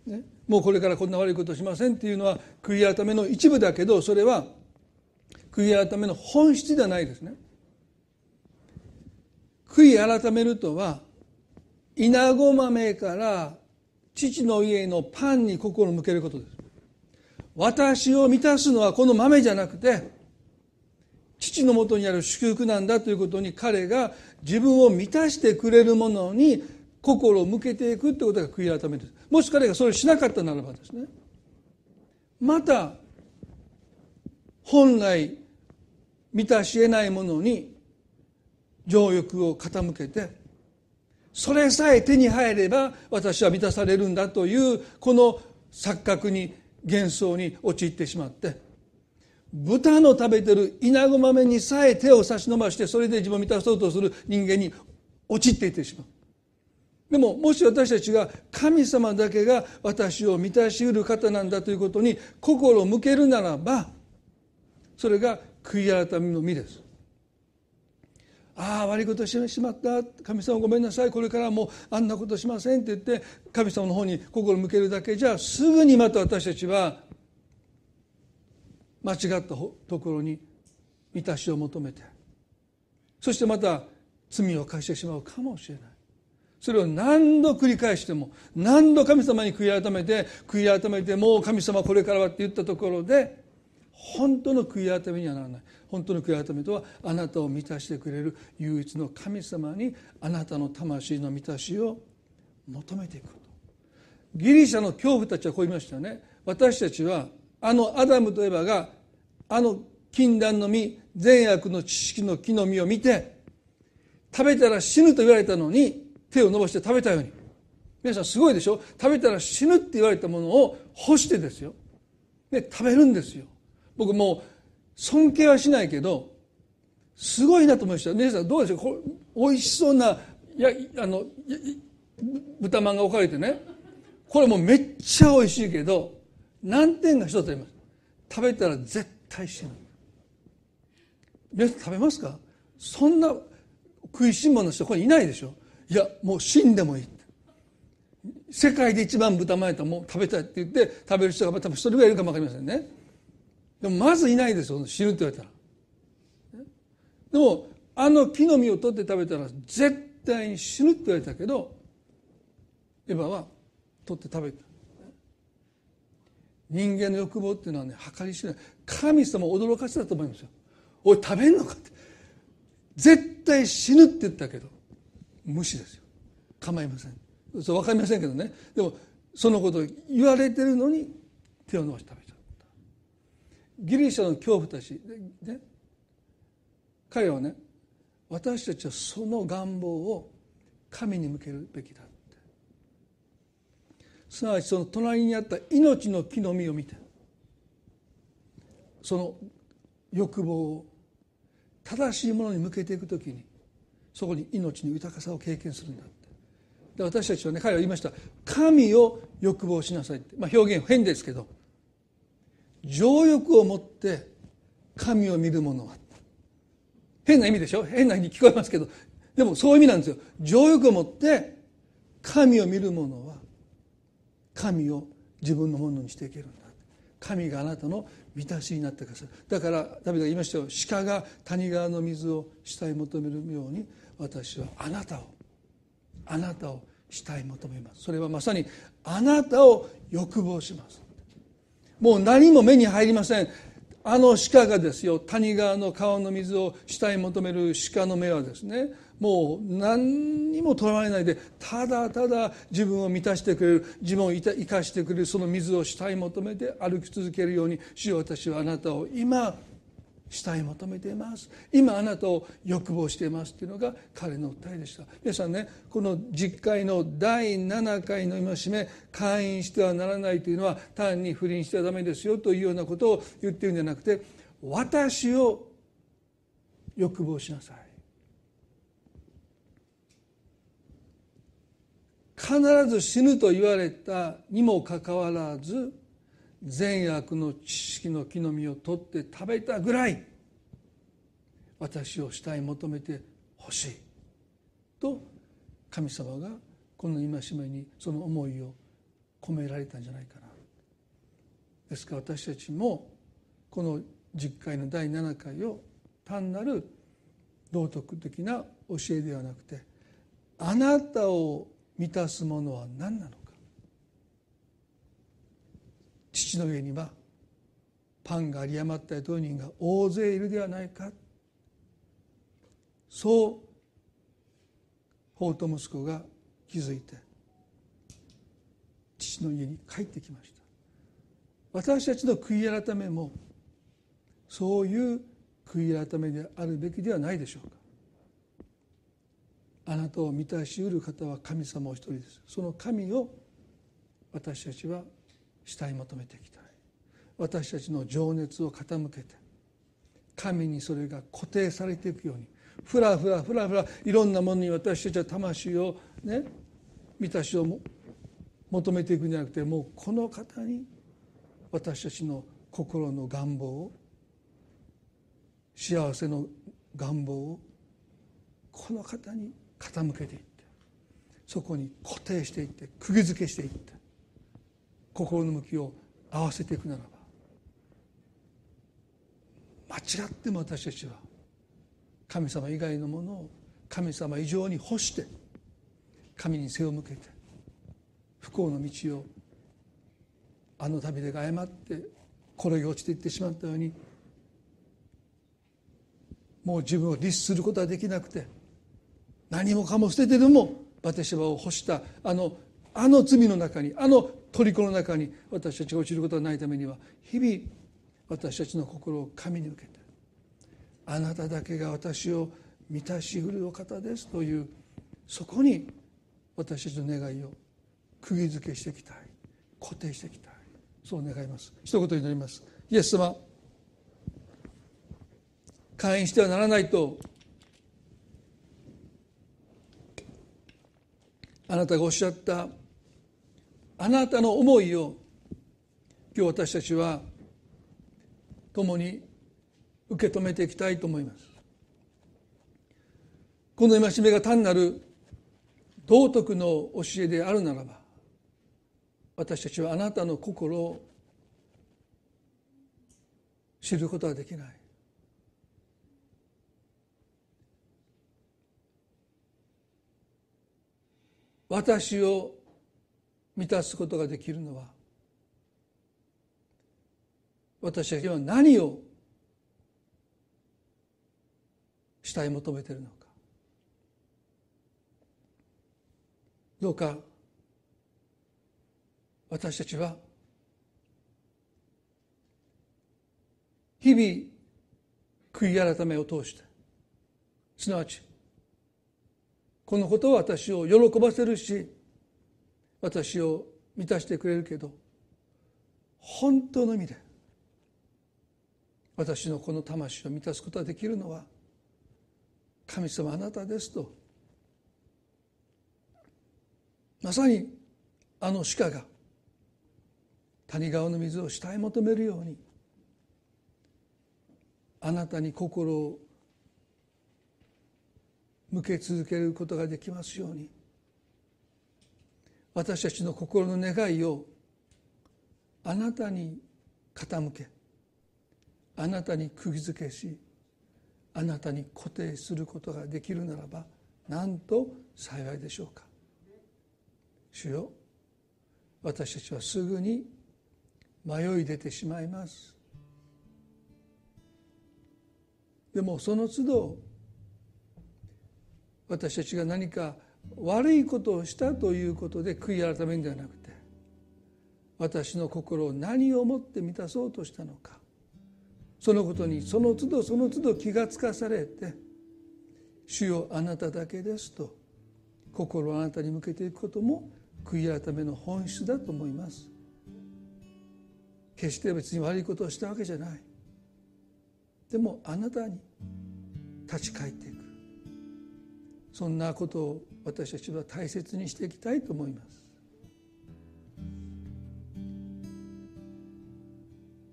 [SPEAKER 1] ね、もうこれからこんな悪いことしませんっていうのは悔い改めの一部だけどそれは悔い改めの本質ではないですね。悔い改めるとは稲子豆から父の家のパンに心を向けることです。私を満たすのはこの豆じゃなくて父のもとにある祝福なんだということに彼が自分を満たしてくれるものに心を向けていくということが悔い改めです。もし彼がそれをしなかったならばですね。また本来満たし得ないものに情欲を傾けてそれさえ手に入れば私は満たされるんだというこの錯覚に幻想に陥ってしまって豚の食べてる稲子豆にさえ手を差し伸ばしてそれで自分を満たそうとする人間に陥っていってしまう。でももし私たちが神様だけが私を満たしうる方なんだということに心を向けるならばそれが悔い改めの実です。ああ悪いことしてしまった。神様ごめんなさい。これからもうあんなことしませんって言って神様の方に心を向けるだけ。じゃすぐにまた私たちは間違ったところに満たしを求めてそしてまた罪を犯してしまうかもしれない。それを何度繰り返しても何度神様に悔い改めて悔い改めてもう神様これからはって言ったところで本当の悔い改めにはならない。本当の悔い改めとはあなたを満たしてくれる唯一の神様にあなたの魂の満たしを求めていくと。ギリシャの恐怖たちはこう言いましたね。私たちはあのアダムとエバがあの禁断の実善悪の知識の木の実を見て食べたら死ぬと言われたのに手を伸ばして食べたように。皆さんすごいでしょ？食べたら死ぬって言われたものを干してですよ。で食べるんですよ。僕もう尊敬はしないけどすごいなと思いました。皆さんどうでしょう美味しそうなやあの豚まんが置かれてね。これもうめっちゃ美味しいけど難点が一つあります。食べたら絶対死ぬ。皆さん食べますか？そんな食いしん坊の人これいないでしょ？いやもう死んでもいい。世界で一番豚まんやったらもう食べたいって言って食べる人が多分一人ぐらいいるかも分かりませんね。でもまずいないですよ死ぬって言われたら。でもあの木の実を取って食べたら絶対に死ぬって言われたけどエヴァは取って食べた。人間の欲望っていうのはね計り知れない。神様驚かせたと思いますよ。おい食べんのかって。絶対死ぬって言ったけど無視ですよ。構いません。そう分かりませんけどね。でもそのこと言われてるのに手を伸ばして食べちゃった。ギリシャの恐怖たち。ね彼はね私たちはその願望を神に向けるべきだって。すなわちその隣にあった命の木の実を見てその欲望を正しいものに向けていくときにそこに命の豊かさを経験するんだって。で私たちはね彼は言いました。神を欲望しなさいって、まあ、表現変ですけど。情欲を持って神を見る者は。変な意味でしょ？変な意味に聞こえますけど。でもそういう意味なんですよ。情欲を持って神を見る者は神を自分のものにしていけるんだ。神があなたの満たしになってくださいだからダビデが言いましたよ。鹿が谷川の水を下へ求めるように私はあなたをあなたを下へ求めます。それはまさにあなたを欲望します。もう何も目に入りません。あの鹿がですよ谷川の川の水を下へ求める鹿の目はですねもう何にもとらわれないでただただ自分を満たしてくれる自分を生かしてくれるその水を下へ求めて歩き続けるように主よ私はあなたを今下へ求めています。今あなたを欲望していますっていうのが彼の訴えでした。皆さんねこの実会の第7回の戒め会員してはならないというのは単に不倫してはダメですよというようなことを言ってるんじゃなくて私を欲望しなさい。必ず死ぬと言われたにもかかわらず善悪の知識の木の実を取って食べたぐらい私を下へ求めてほしい。と神様がこの戒めにその思いを込められたんじゃないかな。ですから私たちもこの実会の第7回を単なる道徳的な教えではなくてあなたを満たすものは何なのか父の上にはパンが有り余った当人が大勢いるではないか。そう法と息子が気づいて父の家に帰ってきました。私たちの悔い改めもそういう悔い改めであるべきではないでしょうか。あなたを満たしうる方は神様お一人です。その神を私たちは下に求めていきたい。私たちの情熱を傾けて神にそれが固定されていくようにふらふらふらふらいろんなものに私たちは魂をね満たしを求めていくんじゃなくてもうこの方に私たちの心の願望を幸せの願望をこの方に傾けていってそこに固定していって釘付けしていって心の向きを合わせていくならば間違っても私たちは神様以外のものを神様以上に欲して神に背を向けて不幸の道をあの旅で誤って転げ落ちていってしまったようにもう自分を律することはできなくて何もかも捨ててでもバテシバを干したあのあの罪の中にあの虜の中に私たちが落ちることがないためには日々私たちの心を神に向けてあなただけが私を満たしうるお方ですというそこに私たちの願いを釘付けしていきたい固定していきたいそう願います。一言になります。イエス様会員してはならないとあなたがおっしゃったあなたの思いを今日私たちは共に受け止めていきたいと思います。この戒めが単なる道徳の教えであるならば私たちはあなたの心を知ることはできない。私を満たすことができるのは私たちは何をしたい求めているのか。どうか私たちは日々悔い改めを通してすなわちこのことは私を喜ばせるし私を満たしてくれるけど本当の意味で私のこの魂を満たすことができるのは神様あなたですとまさにあの鹿が谷川の水を下へ求めるようにあなたに心を向け続けることができますように私たちの心の願いをあなたに傾けあなたに釘付けしあなたに固定することができるならばなんと幸いでしょうか。主よ私たちはすぐに迷い出てしまいます。でもその都度私たちが何か悪いことをしたということで悔い改めるんではなくて私の心を何をもって満たそうとしたのかそのことにその都度その都度気がつかされて「主よあなただけです」と心をあなたに向けていくことも悔い改めの本質だと思います。決して別に悪いことをしたわけじゃないでもあなたに立ち返っていくそんなことを私たちは大切にしていきたいと思います。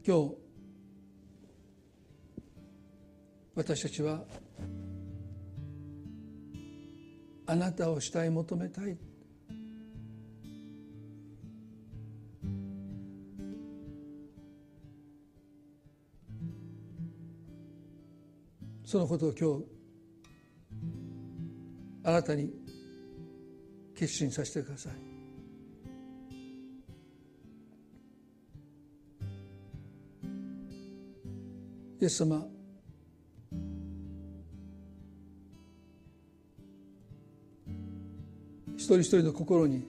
[SPEAKER 1] 今日私たちはあなたを主体求めたい。そのことを今日あなたに決心させてください。イエス様一人一人の心に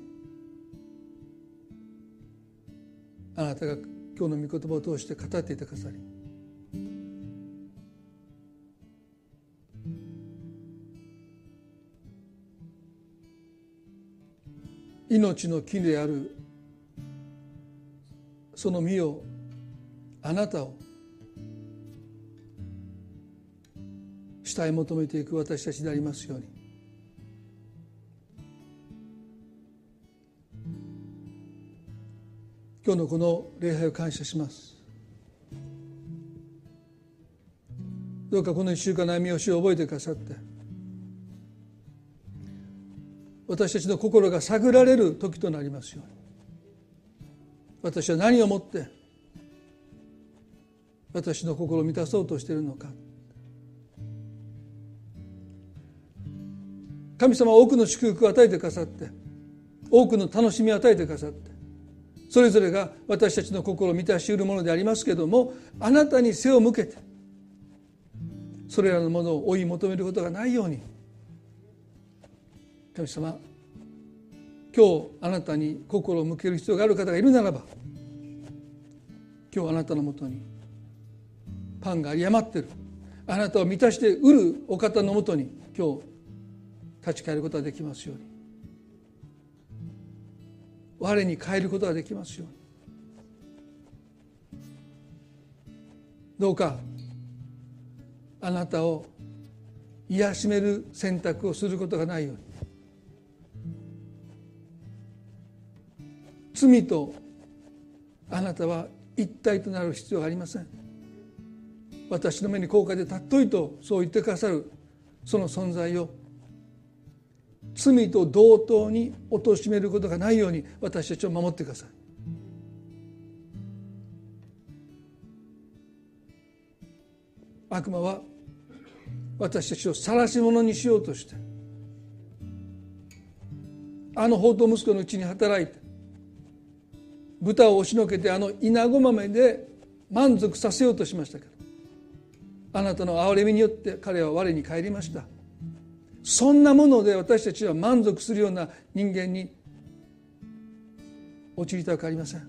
[SPEAKER 1] あなたが今日の御言葉を通して語っていてくださり命の木である。その実をあなたを主体求めていく私たちでありますように。今日のこの礼拝を感謝します。どうかこの一週間の歩みをしを覚えてくださって。私たちの心が探られる時となりますように。私は何をもって私の心を満たそうとしているのか。神様は多くの祝福を与えてくださって多くの楽しみを与えてくださってそれぞれが私たちの心を満たしうるものでありますけれどもあなたに背を向けてそれらのものを追い求めることがないように神様今日あなたに心を向ける必要がある方がいるならば今日あなたのもとにパンが有り余ってる。あなたを満たして売るお方のもとに今日立ち返ることができますように。我に変えることができますように。どうかあなたを癒しめる選択をすることがないように。罪とあなたは一体となる必要がありません。私の目に高価で尊いとそう言ってくださるその存在を罪と同等に貶めることがないように私たちを守ってください。悪魔は私たちを晒し者にしようとしてあの宝刀息子のうちに働いて豚を押しのけてあの稲子豆で満足させようとしましたけどあなたの憐れみによって彼は我に帰りました。そんなもので私たちは満足するような人間に陥りたくありません。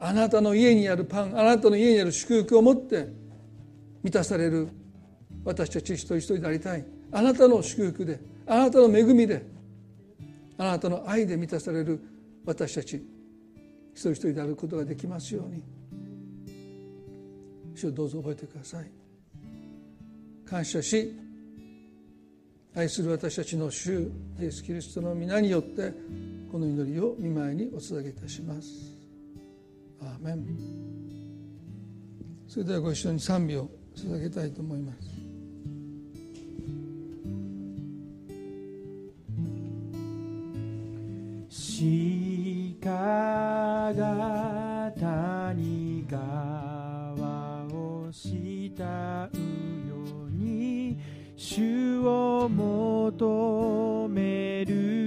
[SPEAKER 1] あなたの家にあるパンあなたの家にある祝福を持って満たされる私たち一人一人でありたい。あなたの祝福であなたの恵みであなたの愛で満たされる私たち一人一人であることができますように。主をどうぞ覚えてください。感謝し愛する私たちの主イエス・キリストの皆によってこの祈りを見舞いにお捧げいたします。アーメン。それではご一緒に賛美を捧げたいと思います。
[SPEAKER 2] かが谷川をしたうように主を求める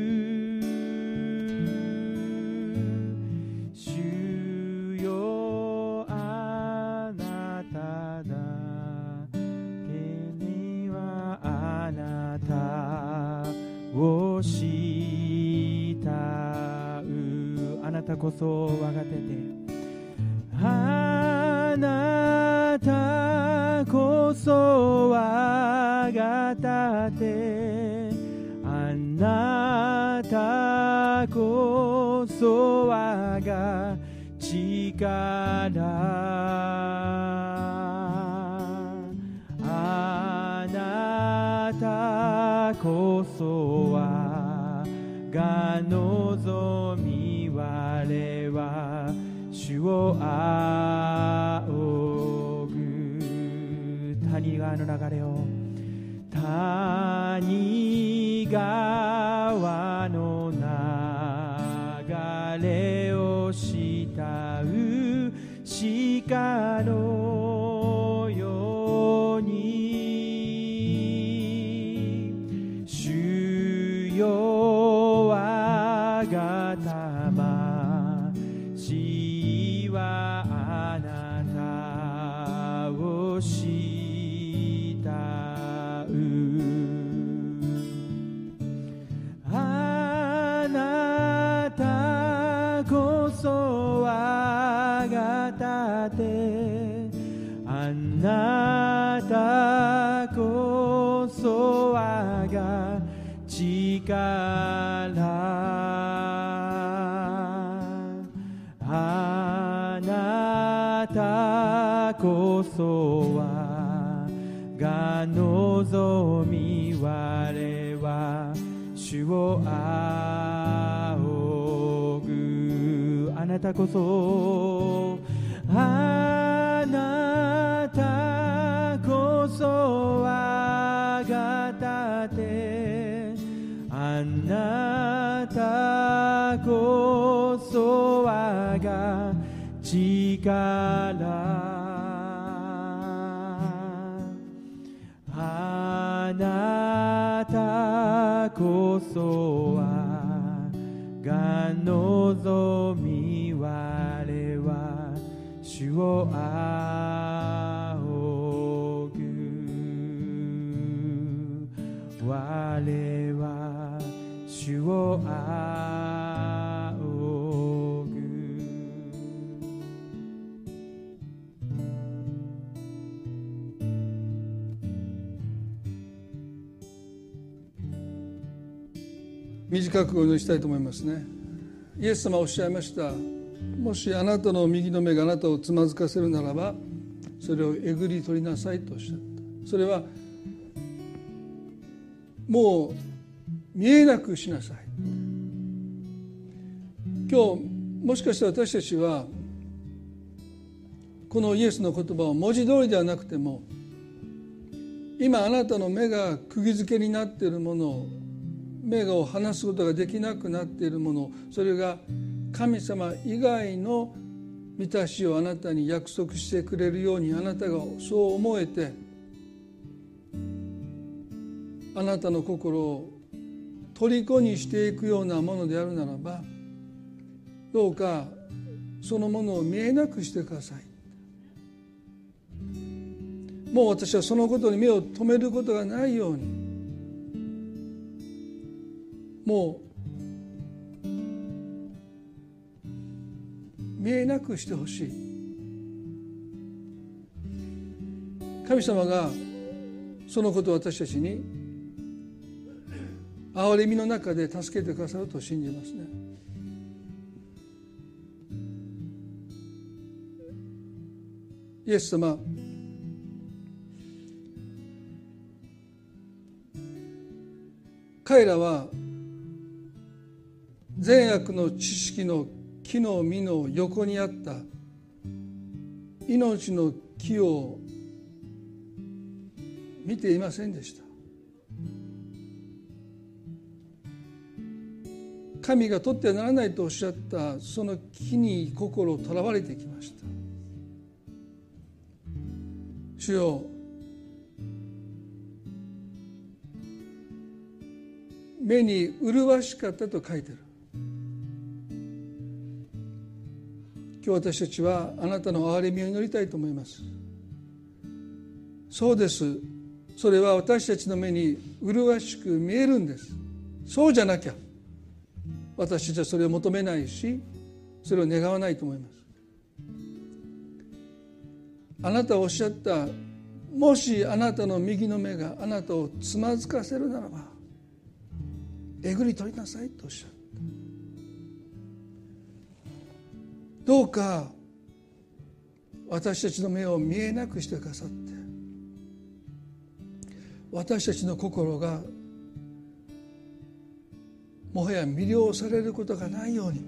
[SPEAKER 2] こそ我が手で。あなたこそ我が盾あなたこそ我が力。を仰ぐ谷川の流れを谷川の流れを慕う鹿のはが望み我は主を仰ぐあなたこそあなたこそ我が盾あなたこそ我が力こそはが望み我は主を愛
[SPEAKER 1] 短くお祈りしたいと思いますね。イエス様おっしゃいました。もしあなたの右の目があなたをつまずかせるならばそれをえぐり取りなさいとおっしゃった。それはもう見えなくしなさい。今日もしかしたら私たちはこのイエスの言葉を文字通りではなくても今あなたの目が釘付けになっているものを目を離すことができなくなっているものそれが神様以外の満たしをあなたに約束してくれるようにあなたがそう思えてあなたの心を虜にしていくようなものであるならばどうかそのものを見えなくしてください。もう私はそのことに目を留めることがないようにもう見えなくしてほしい。神様がそのことを私たちに憐れみの中で助けてくださると信じますね。イエス様彼らは善悪の知識の木の実の横にあった。命の木を見ていませんでした。神が取ってはならないとおっしゃったその木に心をとらわれてきました。主よ目に麗しかったと書いてる。今日私たちはあなたの憐れみを祈りたいと思います。そうです。それは私たちの目に麗しく見えるんです。そうじゃなきゃ。私たちはそれを求めないしそれを願わないと思います。あなたおっしゃったもしあなたの右の目があなたをつまずかせるならばえぐり取りなさいとおっしゃった。どうか私たちの目を見えなくしてくださって。私たちの心がもはや魅了されることがないように。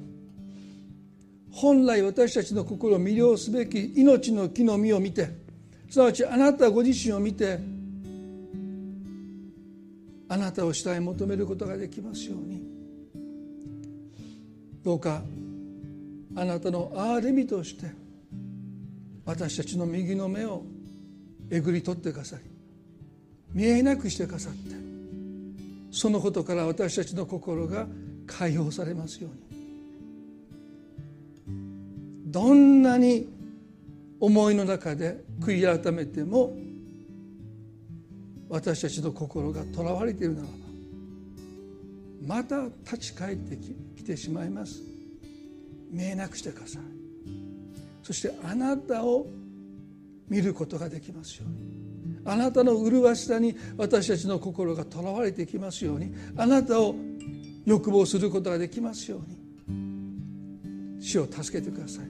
[SPEAKER 1] 本来私たちの心を魅了すべき命の木の実を見てすなわちあなたご自身を見てあなたを下へ求めることができますように。どうかあなたの憐れみとして私たちの右の目をえぐり取ってください。見えなくしてくださってそのことから私たちの心が解放されますように。どんなに思いの中で悔い改めても私たちの心がとらわれているならばまた立ち返ってきてしまいます。見えなくしてください。そしてあなたを見ることができますように。あなたの麗しさに私たちの心がとらわれていきますように。あなたを欲望することができますように。死を助けてください。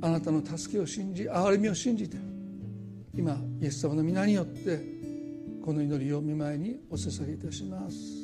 [SPEAKER 1] あなたの助けを信じ憐れみを信じて今イエス様の皆によってこの祈りを見舞いにお捧げいたします。